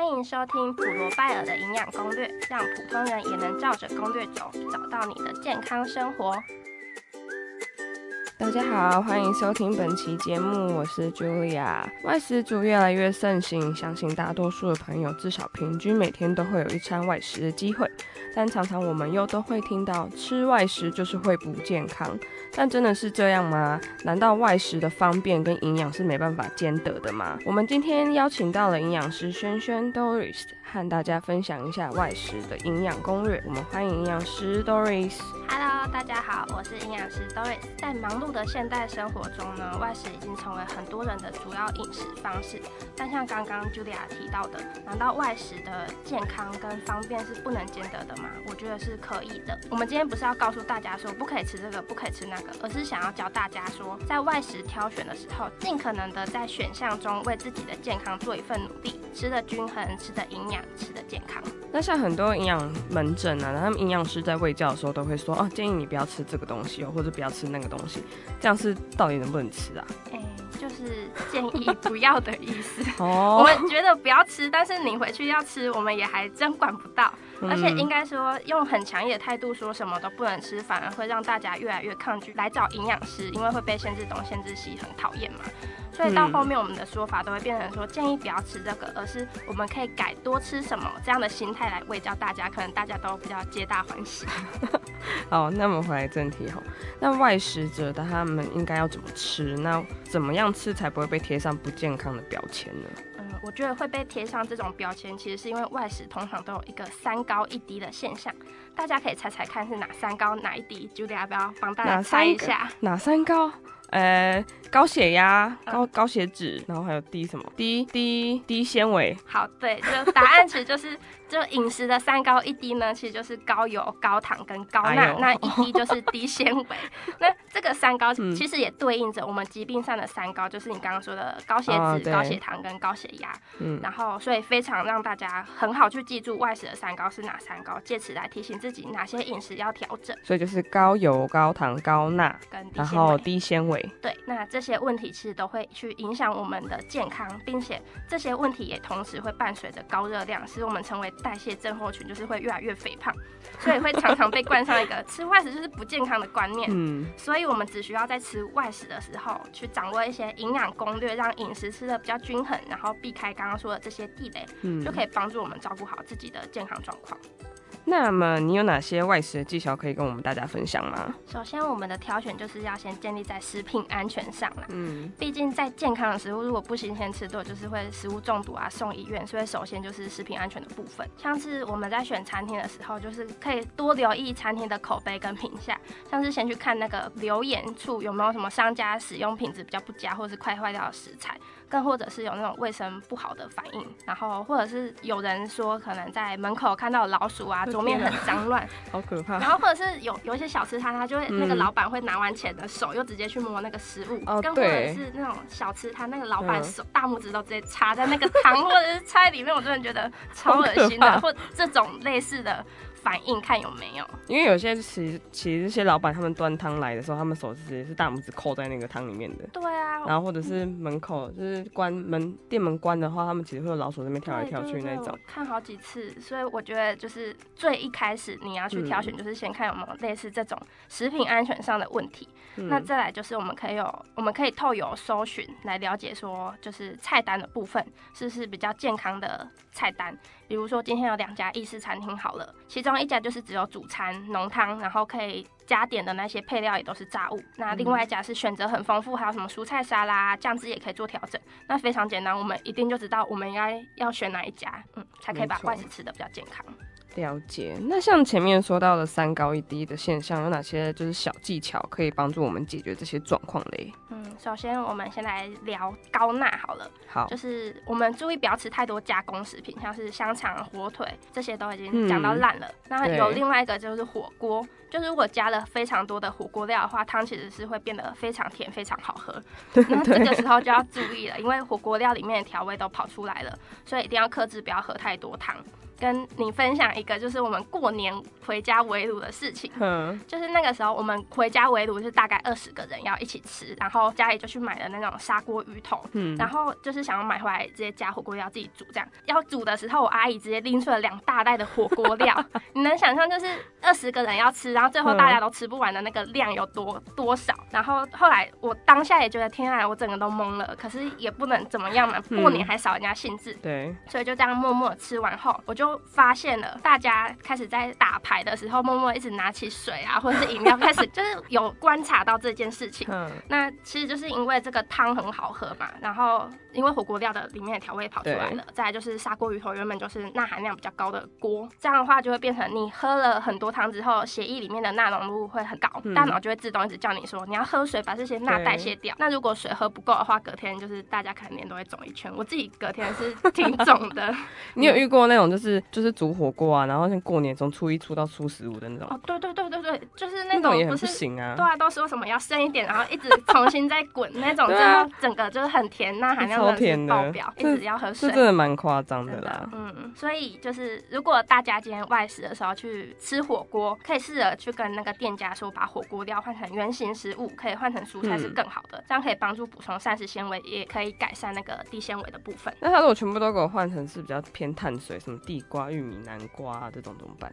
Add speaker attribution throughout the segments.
Speaker 1: 欢迎收听普罗拜尔的营养攻略，让普通人也能照着攻略走，找到你的健康生活。
Speaker 2: 大家好，欢迎收听本期节目，我是 Julia。外食族越来越盛行，相信大多数的朋友至少平均每天都会有一餐外食的机会，但常常我们又都会听到吃外食就是会不健康，但真的是这样吗？难道外食的方便跟营养是没办法兼得的吗？我们今天邀请到了营养师轩轩 Doris，和大家分享一下外食的营养攻略。我们欢迎营养师 Doris。
Speaker 1: Hello，大家好，我是营养师 Doris。在忙碌的现代生活中呢，外食已经成为很多人的主要饮食方式。但像刚刚 Julia 提到的，难道外食的健康跟方便是不能兼得的吗？我觉得是可以的。我们今天不是要告诉大家说不可以吃这个，不可以吃那个，而是想要教大家说，在外食挑选的时候，尽可能的在选项中为自己的健康做一份努力，吃的均衡，吃的营养，吃的健康。
Speaker 2: 那像很多营养门诊啊，他们营养师在喂教的时候都会说，哦，建议你不要吃这个东西哦，或者不要吃那个东西，这样是到底能不能吃啊？
Speaker 1: 哎，就是建议 不要的意思。哦，我们觉得不要吃，但是你回去要吃，我们也还真管不到。而且应该说，用很强硬的态度说什么都不能吃，反而会让大家越来越抗拒来找营养师，因为会被限制东、限制西，很讨厌嘛。所以到后面，我们的说法都会变成说，建议不要吃这个，而是我们可以改多吃什么这样的心态来喂教大家，可能大家都比较皆大欢喜。
Speaker 2: 好，那么回来正题哈，那外食者的他们应该要怎么吃？那怎么样吃才不会被贴上不健康的标签呢？
Speaker 1: 嗯，我觉得会被贴上这种标签，其实是因为外食通常都有一个三高一低的现象，大家可以猜猜看是哪三高哪一低？Julia 要不要帮大家猜一下？
Speaker 2: 哪三高？呃，高血压、高高血脂，然后还有低什么？低低低纤维。
Speaker 1: 好，对，就答案其实就是。就饮食的三高一低呢，其实就是高油、高糖跟高钠，那一低就是低纤维。那这个三高其实也对应着我们疾病上的三高，就是你刚刚说的高血脂、高血糖跟高血压。嗯，然后所以非常让大家很好去记住外食的三高是哪三高，借此来提醒自己哪些饮食要调整。
Speaker 2: 所以就是高油、高糖、高钠跟然后低纤维。
Speaker 1: 对，那这些问题其实都会去影响我们的健康，并且这些问题也同时会伴随着高热量，使我们成为。代谢症候群就是会越来越肥胖，所以会常常被冠上一个吃外食就是不健康的观念。嗯，所以我们只需要在吃外食的时候去掌握一些营养攻略，让饮食吃的比较均衡，然后避开刚刚说的这些地雷，就可以帮助我们照顾好自己的健康状况。
Speaker 2: 那么你有哪些外食的技巧可以跟我们大家分享吗？
Speaker 1: 首先，我们的挑选就是要先建立在食品安全上啦。嗯，毕竟在健康的食物如果不新鲜吃多，就是会食物中毒啊，送医院。所以首先就是食品安全的部分，像是我们在选餐厅的时候，就是可以多留意餐厅的口碑跟评价，像是先去看那个留言处有没有什么商家使用品质比较不佳或是快坏掉的食材。更或者是有那种卫生不好的反应，然后或者是有人说可能在门口看到老鼠啊，桌面很脏乱，
Speaker 2: 好可怕。
Speaker 1: 然后或者是有有一些小吃摊，他就会那个老板会拿完钱的手又直接去摸那个食物，更或者是那种小吃摊那个老板手大拇指都直接插在那个汤 或者是菜里面，我真的觉得超恶心的，或这种类似的。反应看有没有，
Speaker 2: 因为有些其实其实这些老板他们端汤来的时候，他们手直接是大拇指扣在那个汤里面的。
Speaker 1: 对啊，
Speaker 2: 然后或者是门口就是关门店门关的话，他们其实会有老鼠在那边跳来跳去那种。
Speaker 1: 看好几次，所以我觉得就是最一开始你要去挑选，就是先看有没有类似这种食品安全上的问题。那再来就是我们可以有我们可以透有搜寻来了解说，就是菜单的部分是不是比较健康的菜单。比如说今天有两家意式餐厅好了，其中一家就是只有主餐浓汤，然后可以加点的那些配料也都是炸物。那另外一家是选择很丰富，还有什么蔬菜沙拉、酱汁也可以做调整。那非常简单，我们一定就知道我们应该要选哪一家，嗯，才可以把外食吃的比较健康。
Speaker 2: 了解。那像前面说到的三高一低的现象，有哪些就是小技巧可以帮助我们解决这些状况嘞？
Speaker 1: 嗯，首先我们先来聊高钠好了。
Speaker 2: 好，
Speaker 1: 就是我们注意不要吃太多加工食品，像是香肠、火腿这些都已经讲到烂了。那有另外一个就是火锅，就是如果加了非常多的火锅料的话，汤其实是会变得非常甜、非常好喝。那这个时候就要注意了，因为火锅料里面的调味都跑出来了，所以一定要克制，不要喝太多汤。跟你分享一个，就是我们过年回家围炉的事情。嗯，就是那个时候我们回家围炉是大概二十个人要一起吃，然后家里就去买了那种砂锅鱼头，嗯，然后就是想要买回来直接加火锅料自己煮，这样。要煮的时候，我阿姨直接拎出了两大袋的火锅料，你能想象就是二十个人要吃，然后最后大家都吃不完的那个量有多多少？然后后来我当下也觉得天啊，我整个都懵了，可是也不能怎么样嘛，过年还少人家兴致，
Speaker 2: 对，
Speaker 1: 所以就这样默默吃完后，我就发现了大家开始在打牌的时候，默默一直拿起水啊或者是饮料，开始就是有观察到这件事情。嗯，那其实就是因为这个汤很好喝嘛，然后因为火锅料的里面的调味跑出来了，再来就是砂锅鱼头原本就是钠含量比较高的锅，这样的话就会变成你喝了很多汤之后，血液里面的钠浓度会很高，大脑就会自动一直叫你说你要喝水把这些钠代谢掉。那如果水喝不够的话，隔天就是大家可能脸都会肿一圈。我自己隔天是挺肿的。
Speaker 2: 你有遇过那种就是就是煮火锅啊，然后像过年从初一出到初十五的那种？
Speaker 1: 哦，对对对对对，就是那种也
Speaker 2: 不是行啊。
Speaker 1: 对啊，都说什么要剩一点，然后一直重新再滚那种，然后整个就是很甜，钠含量的爆表，一直要喝水，
Speaker 2: 这真的蛮夸张的啦。
Speaker 1: 嗯，所以就是如果大家今天外食的时候去吃火锅，可以试着去跟那个店家说，把火锅料换成圆形食物，可以换成蔬菜是更好的，这样可以帮助补充膳食纤维，也可以改善那个低纤维的部分。
Speaker 2: 那他如果全部都给我换成是比较偏碳水，什么地瓜、玉米、南瓜这种怎么办？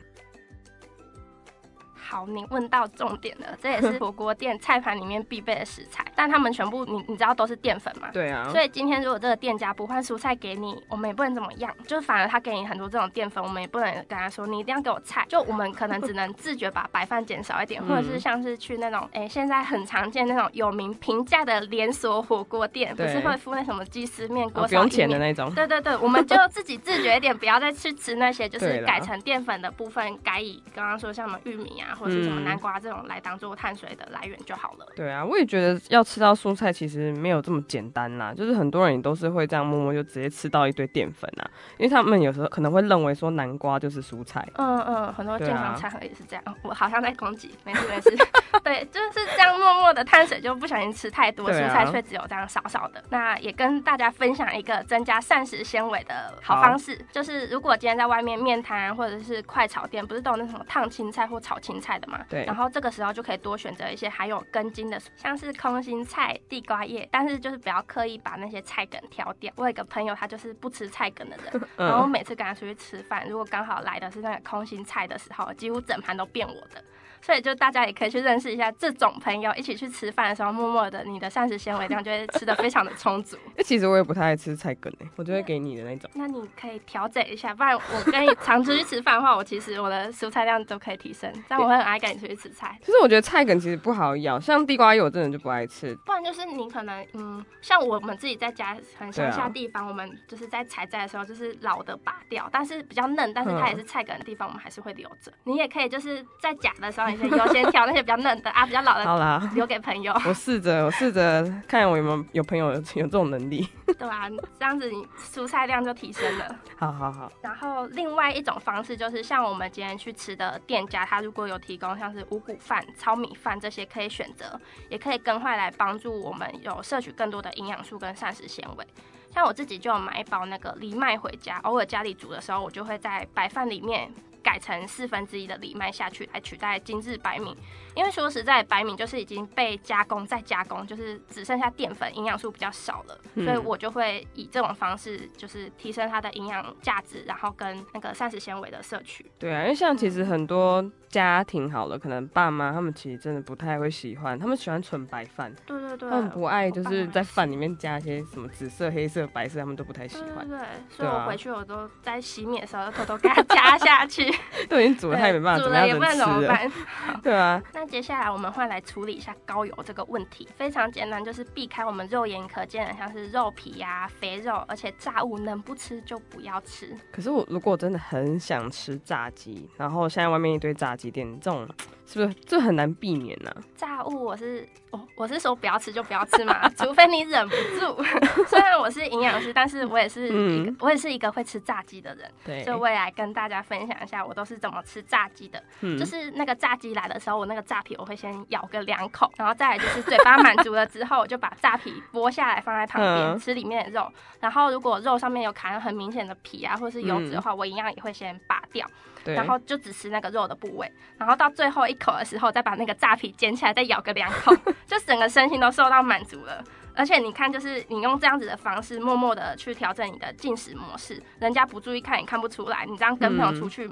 Speaker 1: 好，你问到重点了，这也是 火锅店菜盘里面必备的食材，但他们全部你你知道都是淀粉嘛？
Speaker 2: 对啊。
Speaker 1: 所以今天如果这个店家不换蔬菜给你，我们也不能怎么样，就反而他给你很多这种淀粉，我们也不能跟他说你一定要给我菜，就我们可能只能自觉把白饭减少一点，或者是像是去那种哎现在很常见那种有名平价的连锁火锅店，不是会附那什么鸡丝面、锅烧
Speaker 2: 钱的那种？
Speaker 1: 对对对，我们就自己自觉一点，不要再去吃那些，就是改成淀粉的部分，改以刚刚说像什么玉米啊，或者是什么南瓜。这种来当做碳水的来源就好了。
Speaker 2: 对啊，我也觉得要吃到蔬菜其实没有这么简单啦，就是很多人也都是会这样默默就直接吃到一堆淀粉啊，因为他们有时候可能会认为说南瓜就是蔬菜。
Speaker 1: 嗯嗯，很多健康餐盒也是这样。我好像在攻击，没事没事。对，就是这样默默的碳水就不小心吃太多，蔬菜却只有这样少少的。那也跟大家分享一个增加膳食纤维的好方式，就是如果今天在外面面摊或者是快炒店，不是都有那什么烫青菜或炒青菜的嘛？
Speaker 2: 对，
Speaker 1: 然后。这个时候就可以多选择一些含有根茎的，像是空心菜、地瓜叶，但是就是不要刻意把那些菜梗挑掉。我有一个朋友，他就是不吃菜梗的人，然后每次跟他出去吃饭，如果刚好来的是那个空心菜的时候，几乎整盘都变我的。所以就大家也可以去认识一下这种朋友，一起去吃饭的时候，默默的你的膳食纤维量就会吃的非常的充足。
Speaker 2: 哎，其实我也不太爱吃菜根诶，我就会给你的那种。
Speaker 1: 那你可以调整一下，不然我跟你常出去吃饭的话，我其实我的蔬菜量都可以提升，但我会很爱跟你出去吃菜。
Speaker 2: 其实我觉得菜梗其实不好咬，像地瓜叶我真的就不爱吃。
Speaker 1: 不然就是你可能嗯，像我们自己在家很乡下地方，我们就是在采摘的时候就是老的拔掉，但是比较嫩，但是它也是菜梗的地方，我们还是会留着。你也可以就是在假的时候，你先优先挑。那些比较嫩的啊，比较老的，
Speaker 2: 好啦，
Speaker 1: 留给朋友。
Speaker 2: 我试着，我试着看我有没有有朋友 有这种能力，
Speaker 1: 对啊？这样子你蔬菜量就提升了。
Speaker 2: 好好好。
Speaker 1: 然后另外一种方式就是像我们今天去吃的店家，他如果有提供像是五谷饭、糙米饭这些可以选择，也可以更换来帮助我们有摄取更多的营养素跟膳食纤维。像我自己就有买一包那个藜麦回家，偶尔家里煮的时候，我就会在白饭里面。改成四分之一的藜麦下去来取代精致白米，因为说实在，白米就是已经被加工再加工，就是只剩下淀粉，营养素比较少了，所以我就会以这种方式，就是提升它的营养价值，然后跟那个膳食纤维的摄取。
Speaker 2: 对啊，因为像其实很多。家庭好了，可能爸妈他们其实真的不太会喜欢，他们喜欢纯白饭。
Speaker 1: 对对对，
Speaker 2: 他们不爱就是在饭里面加一些什么紫色、黑色、白色，他们都不太喜欢。
Speaker 1: 对，所以我回去我都在洗米的时候偷偷给它加下去。
Speaker 2: 都已经煮了，他也没办法，煮
Speaker 1: 了也不能怎么办。
Speaker 2: 对啊。
Speaker 1: 那接下来我们会来处理一下高油这个问题，非常简单，就是避开我们肉眼可见的，像是肉皮呀、肥肉，而且炸物能不吃就不要吃。
Speaker 2: 可是我如果真的很想吃炸鸡，然后现在外面一堆炸鸡店这种。是不是这很难避免呢？
Speaker 1: 炸物我是哦，我是说不要吃就不要吃嘛，除非你忍不住。虽然我是营养师，但是我也是一个我也是一个会吃炸鸡的人。
Speaker 2: 对，
Speaker 1: 所以我也来跟大家分享一下，我都是怎么吃炸鸡的。嗯，就是那个炸鸡来的时候，我那个炸皮我会先咬个两口，然后再来就是嘴巴满足了之后，我就把炸皮剥下来放在旁边吃里面的肉。然后如果肉上面有卡很明显的皮啊，或是油脂的话，我一样也会先拔掉。然后就只吃那个肉的部位，然后到最后一口的时候，再把那个炸皮捡起来，再咬个两口，就整个身心都受到满足了。而且你看，就是你用这样子的方式，默默的去调整你的进食模式，人家不注意看也看不出来。你这样跟朋友出去，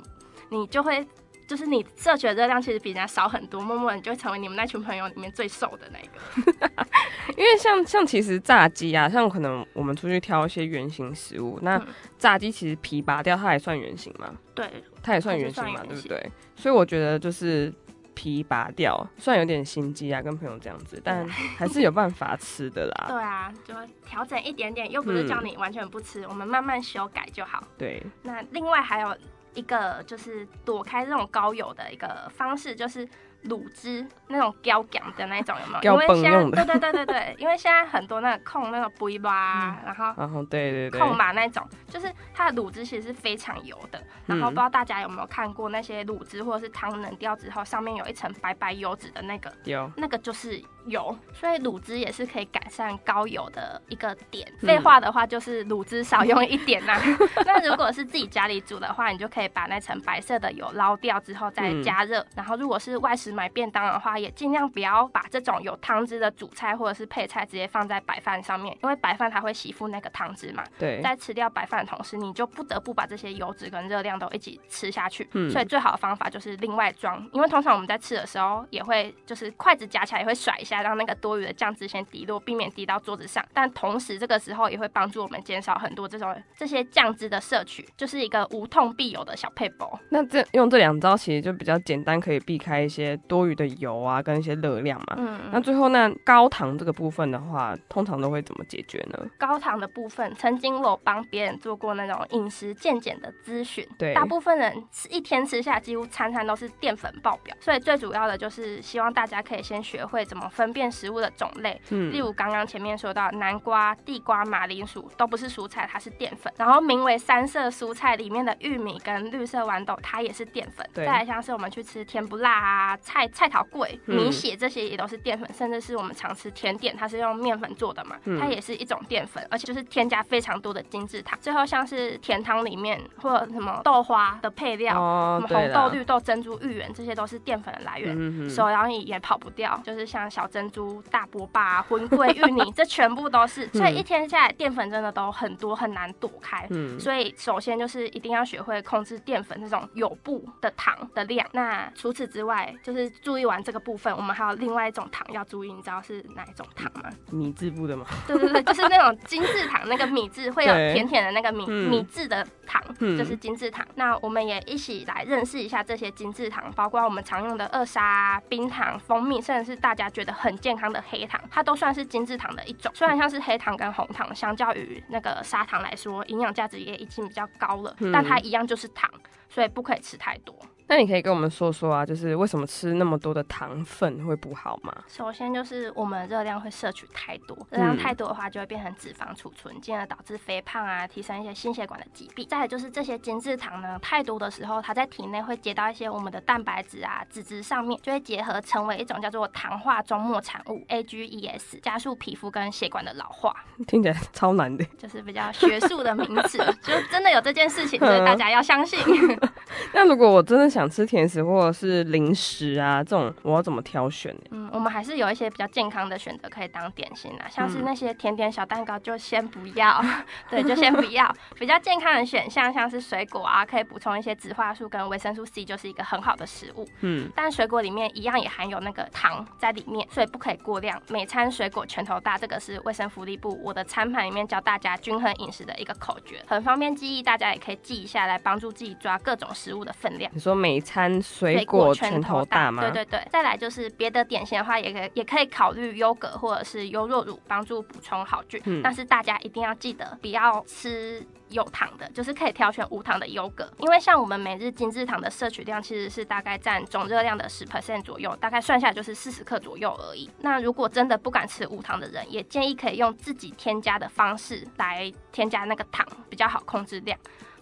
Speaker 1: 你就会。就是你摄取的热量其实比人家少很多，默默你就会成为你们那群朋友里面最瘦的那个。
Speaker 2: 因为像像其实炸鸡啊，像可能我们出去挑一些圆形食物，那炸鸡其实皮拔掉它也算圆形吗？
Speaker 1: 对，
Speaker 2: 它也算圆形嘛，对不对？所以我觉得就是皮拔掉，虽然有点心机啊，跟朋友这样子，但还是有办法吃的啦。
Speaker 1: 对啊，就调整一点点，又不是叫你完全不吃，我们慢慢修改就好。
Speaker 2: 对。
Speaker 1: 那另外还有。一个就是躲开这种高油的一个方式，就是卤汁那种胶感的那种，有没有？因为现在对对对对对，因为现在很多那个控那个杯吧，然后
Speaker 2: 然后对对对
Speaker 1: 控嘛那种，就是它的卤汁其实是非常油的。然后不知道大家有没有看过那些卤汁或者是汤冷掉之后，上面有一层白白油脂的那个，
Speaker 2: 有
Speaker 1: 那个就是。油，所以卤汁也是可以改善高油的一个点。废话的话，就是卤汁少用一点呐。那如果是自己家里煮的话，你就可以把那层白色的油捞掉之后再加热。然后如果是外食买便当的话，也尽量不要把这种有汤汁的主菜或者是配菜直接放在白饭上面，因为白饭它会吸附那个汤汁嘛。
Speaker 2: 对。
Speaker 1: 在吃掉白饭的同时，你就不得不把这些油脂跟热量都一起吃下去。嗯。所以最好的方法就是另外装，因为通常我们在吃的时候也会就是筷子夹起来也会甩一下，让那个多余的酱汁先滴落，避免滴到桌子上。但同时，这个时候也会帮助我们减少很多这种这些酱汁的摄取，就是一个无痛必有的小配包。
Speaker 2: 那这用这两招其实就比较简单，可以避开一些多余的油啊，跟一些热量嘛。嗯。那最后那高糖这个部分的话，通常都会怎么解决呢？
Speaker 1: 高糖的部分，曾经我帮别人做过那种饮食健检的咨询。
Speaker 2: 对。
Speaker 1: 大部分人吃一天吃下，几乎餐餐都是淀粉爆表。所以最主要的就是希望大家可以先学会怎么分辨食物的种类。嗯，例如刚刚前面说到南瓜、地瓜、马铃薯都不是蔬菜，它是淀粉。然后名为三色蔬菜里面的玉米跟绿色豌豆，它也是淀粉。
Speaker 2: 对。
Speaker 1: 再来像是我们去吃甜不辣啊、菜菜桃桂、米血这些也都是淀粉，甚至是我们常吃甜点，它是用面粉做的嘛，它也是一种淀粉，而且就是添加非常多的精制糖。最后像是甜汤里面或者什么豆花的配料，什么红豆、绿豆、珍珠、芋圆，这些都是淀粉的来源。手摇椅也跑不掉，就是像小珍珠、大波霸。啊，荤桂芋泥，这全部都是，所以一天下来淀粉真的都很多，很难躲开。嗯，所以首先就是一定要学会控制淀粉这种有布的糖的量。那除此之外，就是注意完这个部分，我们还有另外一种糖要注意，你知道是哪一种糖吗？
Speaker 2: 米制布的吗？
Speaker 1: 对对对，就是那种精致糖，那个米制会有甜甜的那个米米制的糖，就是精致糖。那我们也一起来认识一下这些精致糖，包括我们常用的二砂、冰糖、蜂蜜，甚至是大家觉得很健康的黑糖，它。都算是精制糖的一种，虽然像是黑糖跟红糖，相较于那个砂糖来说，营养价值也已经比较高了，但它一样就是糖，所以不可以吃太多。
Speaker 2: 那你可以跟我们说说啊，就是为什么吃那么多的糖分会不好吗？
Speaker 1: 首先就是我们热量会摄取太多，热量太多的话就会变成脂肪储存，进而导致肥胖啊，提升一些心血管的疾病。再就是这些精制糖呢，太多的时候，它在体内会结到一些我们的蛋白质啊、脂质上面，就会结合成为一种叫做糖化终末产物 （AGEs），加速皮肤跟血管的老化。
Speaker 2: 听起来超难的，
Speaker 1: 就是比较学术的名词，就真的有这件事情，所以大家要相信。
Speaker 2: 那如果我真的想吃甜食或者是零食啊，这种我要怎么挑选呢？
Speaker 1: 嗯，我们还是有一些比较健康的选择可以当点心啊，像是那些甜点小蛋糕就先不要，对，就先不要。比较健康的选项像是水果啊，可以补充一些植化素跟维生素 C，就是一个很好的食物。嗯，但水果里面一样也含有那个糖在里面，所以不可以过量。每餐水果拳头大，这个是卫生福利部我的餐盘里面教大家均衡饮食的一个口诀，很方便记忆，大家也可以记一下来帮助自己抓各种食物的分量。
Speaker 2: 你说每餐水果拳头大吗？
Speaker 1: 对对对，再来就是别的点心的话，也可以也可以考虑优格或者是优酪乳帮助补充好菌。
Speaker 2: 嗯
Speaker 1: 但是大家一定要记得不要吃有糖的，就是可以挑选无糖的优格，因为像我们每日精制糖的摄取量其实是大概占总热量的十 percent 左右，大概算下来就是四十克左右而已。那如果真的不敢吃无糖的人，也建议可以用自己添加的方式来添加那个糖，比较好控制量。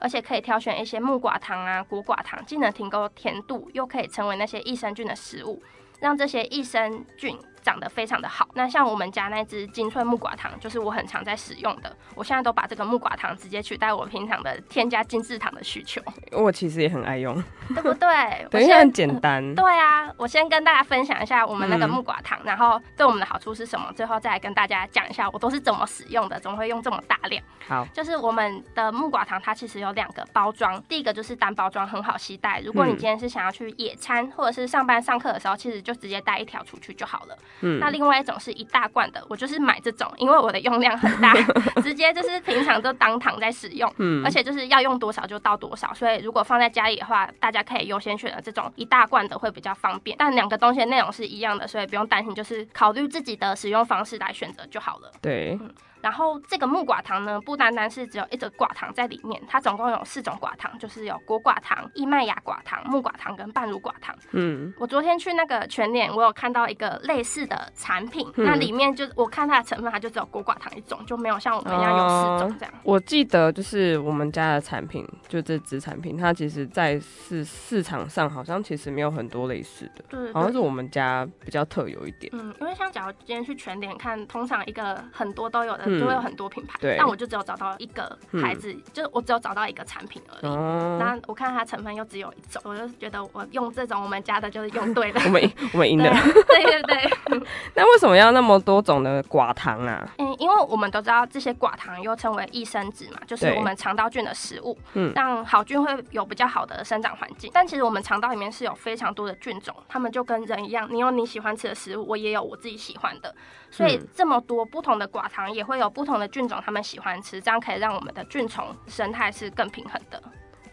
Speaker 1: 而且可以挑选一些木寡糖啊、果寡糖，既能提高甜度，又可以成为那些益生菌的食物，让这些益生菌长得非常的好。那像我们家那只金脆木瓜糖，就是我很常在使用的。我现在都把这个木瓜糖直接取代我平常的添加精制糖的需求，
Speaker 2: 我其实也很爱用，
Speaker 1: 对不对？
Speaker 2: 对，
Speaker 1: 我先
Speaker 2: 因为很简单。
Speaker 1: 对啊，我先跟大家分享一下我们那个
Speaker 2: 嗯
Speaker 1: 木瓜糖，然后对我们的好处是什么，最后再来跟大家讲一下我都是怎么使用的，怎么会用这么大量。
Speaker 2: 好，
Speaker 1: 就是我们的木瓜糖，它其实有两个包装，第一个就是单包装，很好携带。如果你
Speaker 2: 嗯
Speaker 1: 今天是想要去野餐或者是上班上课的时候，其实就直接带一条出去就好了。
Speaker 2: 嗯
Speaker 1: 那另外一种是一大罐的，我就是买这种，因为我的用量很大，直接就是平常就当糖在使用。
Speaker 2: 嗯
Speaker 1: 而且就是要用多少就倒多少，所以如果放在家里的话，大家可以优先选择这种一大罐的会比较方便。但两个东西的内容是一样的，所以不用担心，就是考虑自己的使用方式来选择就好了。
Speaker 2: 对，
Speaker 1: 然后这个木寡糖呢，不单单是只有一个寡糖在里面，它总共有四种寡糖，就是有果寡糖、异麦芽寡糖、木寡糖跟半乳寡糖。
Speaker 2: 嗯，
Speaker 1: 我昨天去那个全联，我有看到一个类似的产品，
Speaker 2: 嗯
Speaker 1: 那里面就我看它的成分，它就只有果寡糖一种，就没有像我们一样有四种这样。
Speaker 2: 我记得就是我们家的产品，就这支产品，它其实在市市场上好像其实没有很多类似的，
Speaker 1: 对对对
Speaker 2: 好像是我们家比较特有一点。
Speaker 1: 嗯，因为像假如今天去全联看，通常一个很多都有的，
Speaker 2: 嗯
Speaker 1: 就会有很多品牌，
Speaker 2: 对
Speaker 1: 但我就只有找到一个牌子，就是我只有找到一个产品而已。
Speaker 2: 哦，
Speaker 1: 那我看它成分又只有一种，我就觉得我用这种我们家的就是用对了。
Speaker 2: 我们我们赢
Speaker 1: 对
Speaker 2: 了。
Speaker 1: 对对对，
Speaker 2: 那为什么要那么多种的寡糖啊？
Speaker 1: 嗯，因为我们都知道这些寡糖又称为益生质嘛，就是我们肠道菌的食物，
Speaker 2: 嗯
Speaker 1: 让好菌会有比较好的生长环境。但其实我们肠道里面是有非常多的菌种，它们就跟人一样，你有你喜欢吃的食物，我也有我自己喜欢的，所以
Speaker 2: 嗯
Speaker 1: 这么多不同的寡糖也会有不同的菌种，他们喜欢吃，这样可以让我们的菌虫生态是更平衡的。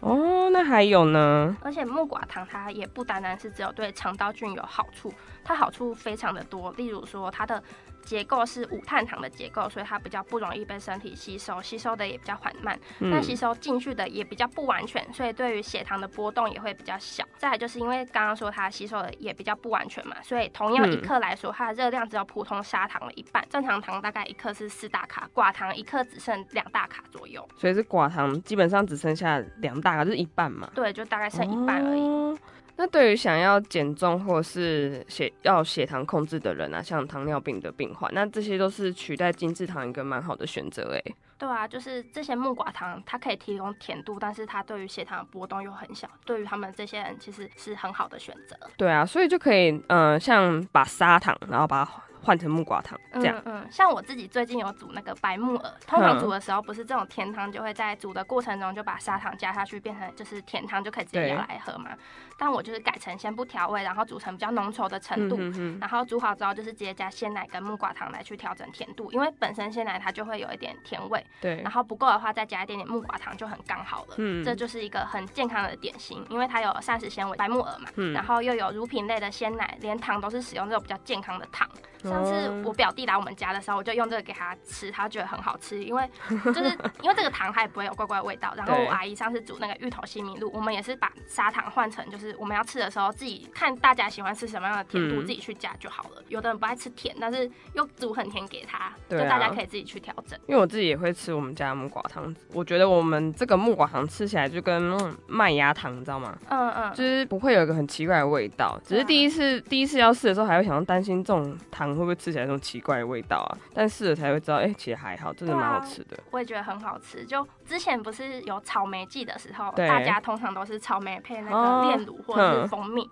Speaker 2: 哦，那还有呢？
Speaker 1: 而且木寡糖它也不单单是只有对肠道菌有好处，它好处非常的多。例如说，它的结构是五碳糖的结构，所以它比较不容易被身体吸收，吸收的也比较缓慢。那
Speaker 2: 嗯
Speaker 1: 吸收进去的也比较不完全，所以对于血糖的波动也会比较小。再来就是因为刚刚说它吸收的也比较不完全嘛，所以同样一
Speaker 2: 嗯
Speaker 1: 克来说，它的热量只有普通砂糖的一半。正常糖大概一克是四大卡，寡糖一克只剩两大卡左右，
Speaker 2: 所以是寡糖基本上只剩下两大卡，就是一半嘛。
Speaker 1: 对，就大概剩一半而已。
Speaker 2: 哦那对于想要减重或是血要血糖控制的人啊，像糖尿病的病患，那这些都是取代精制糖一个蛮好的选择哎。
Speaker 1: 对啊，就是这些木瓜糖，它可以提供甜度，但是它对于血糖的波动又很小，对于他们这些人其实是很好的选择。
Speaker 2: 对啊，所以就可以嗯、呃像把砂糖，然后把它换成木瓜糖这样。
Speaker 1: 嗯嗯，像我自己最近有煮那个白木耳，通常煮的时候不是这种甜汤，就会在煮的过程中就把砂糖加下去，变成就是甜汤，就可以直接舀来喝嘛。但我就是改成先不调味，然后煮成比较浓稠的程度。
Speaker 2: 嗯哼
Speaker 1: 然后煮好之后，就是直接加鲜奶跟木瓜糖来去调整甜度，因为本身鲜奶它就会有一点甜味，
Speaker 2: 对
Speaker 1: 然，后不够的话再加一点点木瓜糖就很刚好了。
Speaker 2: 嗯
Speaker 1: 这就是一个很健康的点心，因为它有膳食纤维、白木耳嘛，
Speaker 2: 嗯
Speaker 1: 然后又有乳品类的鲜奶，连糖都是使用这种比较健康的糖。上次
Speaker 2: 哦
Speaker 1: 我表弟来我们家的时候，我就用这个给他吃，他觉得很好吃，因为 就是因为这个糖它也不会有怪怪的味道。然后我阿姨上次煮那个芋头西米露，我们也是把砂糖换成就是我们要吃的时候自己看大家喜欢吃什么样的甜度，
Speaker 2: 嗯
Speaker 1: 自己去加就好了。有的人不爱吃甜，但是又煮很甜给他，就大家可以自己去调整。
Speaker 2: 因为我自己也会吃我们家的木瓜糖，我觉得我们这个木瓜糖吃起来就跟那种麦芽糖，你知道吗？
Speaker 1: 嗯嗯，
Speaker 2: 就是不会有一个很奇怪的味道，只是第一次第一次要试的时候，还会想要担心这种糖会不会吃起来那种奇怪的味道啊？但试了才会知道，哎、其实还好，真的蛮好吃的。
Speaker 1: 我也觉得很好吃。就之前不是有草莓季的时候，大家通常都是草莓配那
Speaker 2: 哦
Speaker 1: 个炼乳或者是蜂蜜，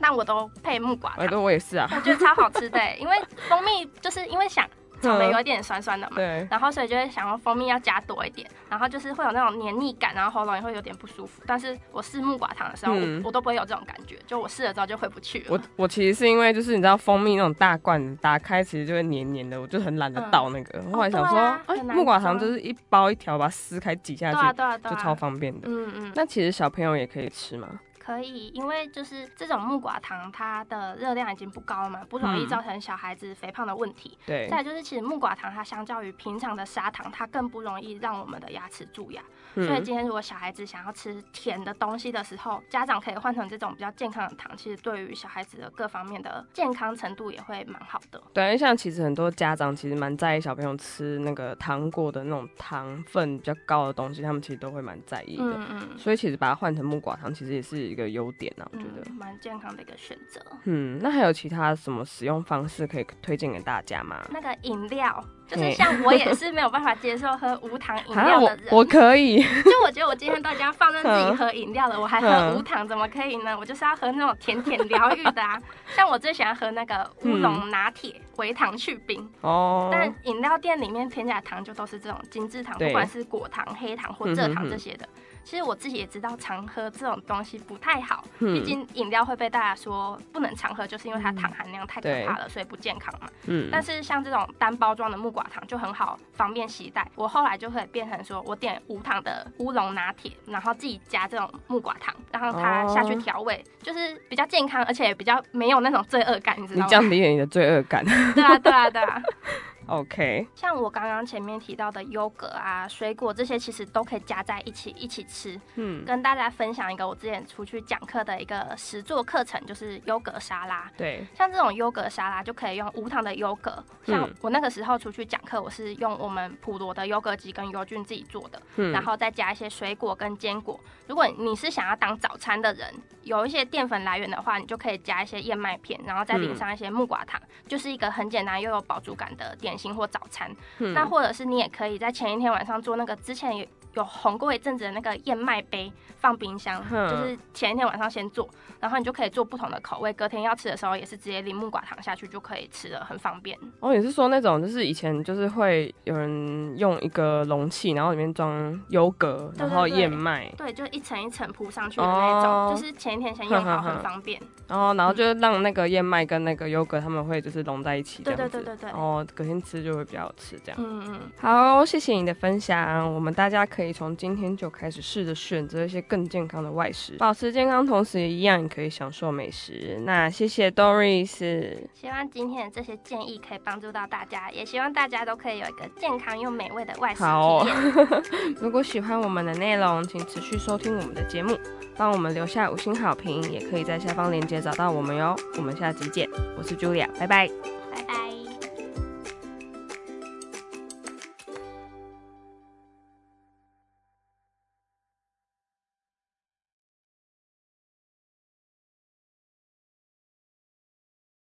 Speaker 1: 但我都配木瓜
Speaker 2: 哎，
Speaker 1: 糖，
Speaker 2: 对，我也是啊。
Speaker 1: 我觉得超好吃 的欸。因为蜂蜜就是因为想草莓有一点酸酸的嘛。
Speaker 2: 对，
Speaker 1: 然后所以就会想要蜂蜜要加多一点，然后就是会有那种黏腻感，然后喉咙也会有点不舒服。但是我试木瓜糖的时候，
Speaker 2: 嗯
Speaker 1: 我我都不会有这种感觉，就我试了之后就回不去了。
Speaker 2: 我我其实是因为就是你知道蜂蜜那种大罐打开其实就会黏黏的，我就很懒得倒那个。后来想说，哎、木瓜糖就是一包一条，把它撕开挤下
Speaker 1: 对啊
Speaker 2: 去，
Speaker 1: 对啊对啊，
Speaker 2: 就超方便的。
Speaker 1: 嗯嗯。
Speaker 2: 那其实小朋友也可以吃吗？
Speaker 1: 可以，因为就是这种木瓜糖，它的热量已经不高了嘛，不容易造成小孩子肥胖的问题。
Speaker 2: 对。
Speaker 1: 再就是，其实木瓜糖它相较于平常的砂糖，它更不容易让我们的牙齿蛀牙。所以今天如果小孩子想要吃甜的东西的时候，家长可以换成这种比较健康的糖，其实对于小孩子的各方面的健康程度也会蛮好的。
Speaker 2: 对，因为像其实很多家长其实蛮在意小朋友吃那个糖果的那种糖分比较高的东西，他们其实都会蛮在意的。嗯嗯。所以其实把它换成木瓜糖，其实也是一个优点呢，我觉得。
Speaker 1: 蛮健康的一个选择。
Speaker 2: 嗯，那还有其他什么使用方式可以推荐给大家吗？
Speaker 1: 那个饮料。就是像我也是没有办法接受喝无糖饮料的人，
Speaker 2: 我可以。
Speaker 1: 就我觉得我今天都已经放任自己 喝饮料了，我还喝无糖，怎么可以呢？我就是要喝那种甜甜疗愈的啊。像我最喜欢喝那个乌龙拿铁，微糖去冰。哦。但饮料店里面添加糖就都是这种精致糖，不管是果糖、黑糖或蔗糖这些的。其实我自己也知道，常喝这种东西不太好。毕竟饮料会被大家说不能常喝，就是因为它糖含量太可怕了，所以不健康嘛。嗯。但是像这种单包装的木瓜糖就很好，方便携带。我后来就会变成说我点无糖的乌龙拿铁，然后自己加这种木瓜糖，然后它下去调味，就是比较健康，而且比较没有那种罪恶感，你知道吗？
Speaker 2: 你降低了你的罪恶感。
Speaker 1: 对啊，对啊，对啊。
Speaker 2: OK，
Speaker 1: 像我刚刚前面提到的优格啊、水果这些，其实都可以加在一起一起吃。嗯，跟大家分享一个我之前出去讲课的一个实作课程，就是优格沙拉。
Speaker 2: 对，
Speaker 1: 像这种优格沙拉就可以用无糖的优格。像我那个时候出去讲课，我是用我们普罗的优格机跟优菌自己做的，嗯然后再加一些水果跟坚果。如果你是想要当早餐的人，有一些淀粉来源的话，你就可以加一些燕麦片，然后再淋上一些木瓜糖，就是一个很简单又有饱足感的点心或早餐。那或者是你也可以在前一天晚上做那个之前有有红过一阵子的那个燕麦杯，放冰箱，就是前一天晚上先做，然后你就可以做不同的口味，隔天要吃的时候也是直接淋木瓜糖下去就可以吃了，很方便。
Speaker 2: 哦，你是说那种就是以前就是会有人用一个容器，然后里面装优格，然后燕麦，
Speaker 1: 对，就一层一层铺上去的那种，就是前一天先用好，很方便。
Speaker 2: 然后，然后就让那个燕麦跟那个优格他们会就是融在一起，
Speaker 1: 对对对对对。然后
Speaker 2: 隔天吃就会比较好吃，这样。嗯嗯。好，谢谢你的分享。我们大家可以从今天就开始试着选择一些更健康的外食，保持健康，同时也一样也可以享受美食。那谢谢 Doris。
Speaker 1: 希望今天的这些建议可以帮助到大家，也希望大家都可以有一个健康又美味的外食体验。
Speaker 2: 如果喜欢我们的内容，请持续收听我们的节目，帮我们留下五星好评，也可以在下方链接。找到我们哟，我们下集见。我是 Julia，拜拜，
Speaker 1: 拜拜。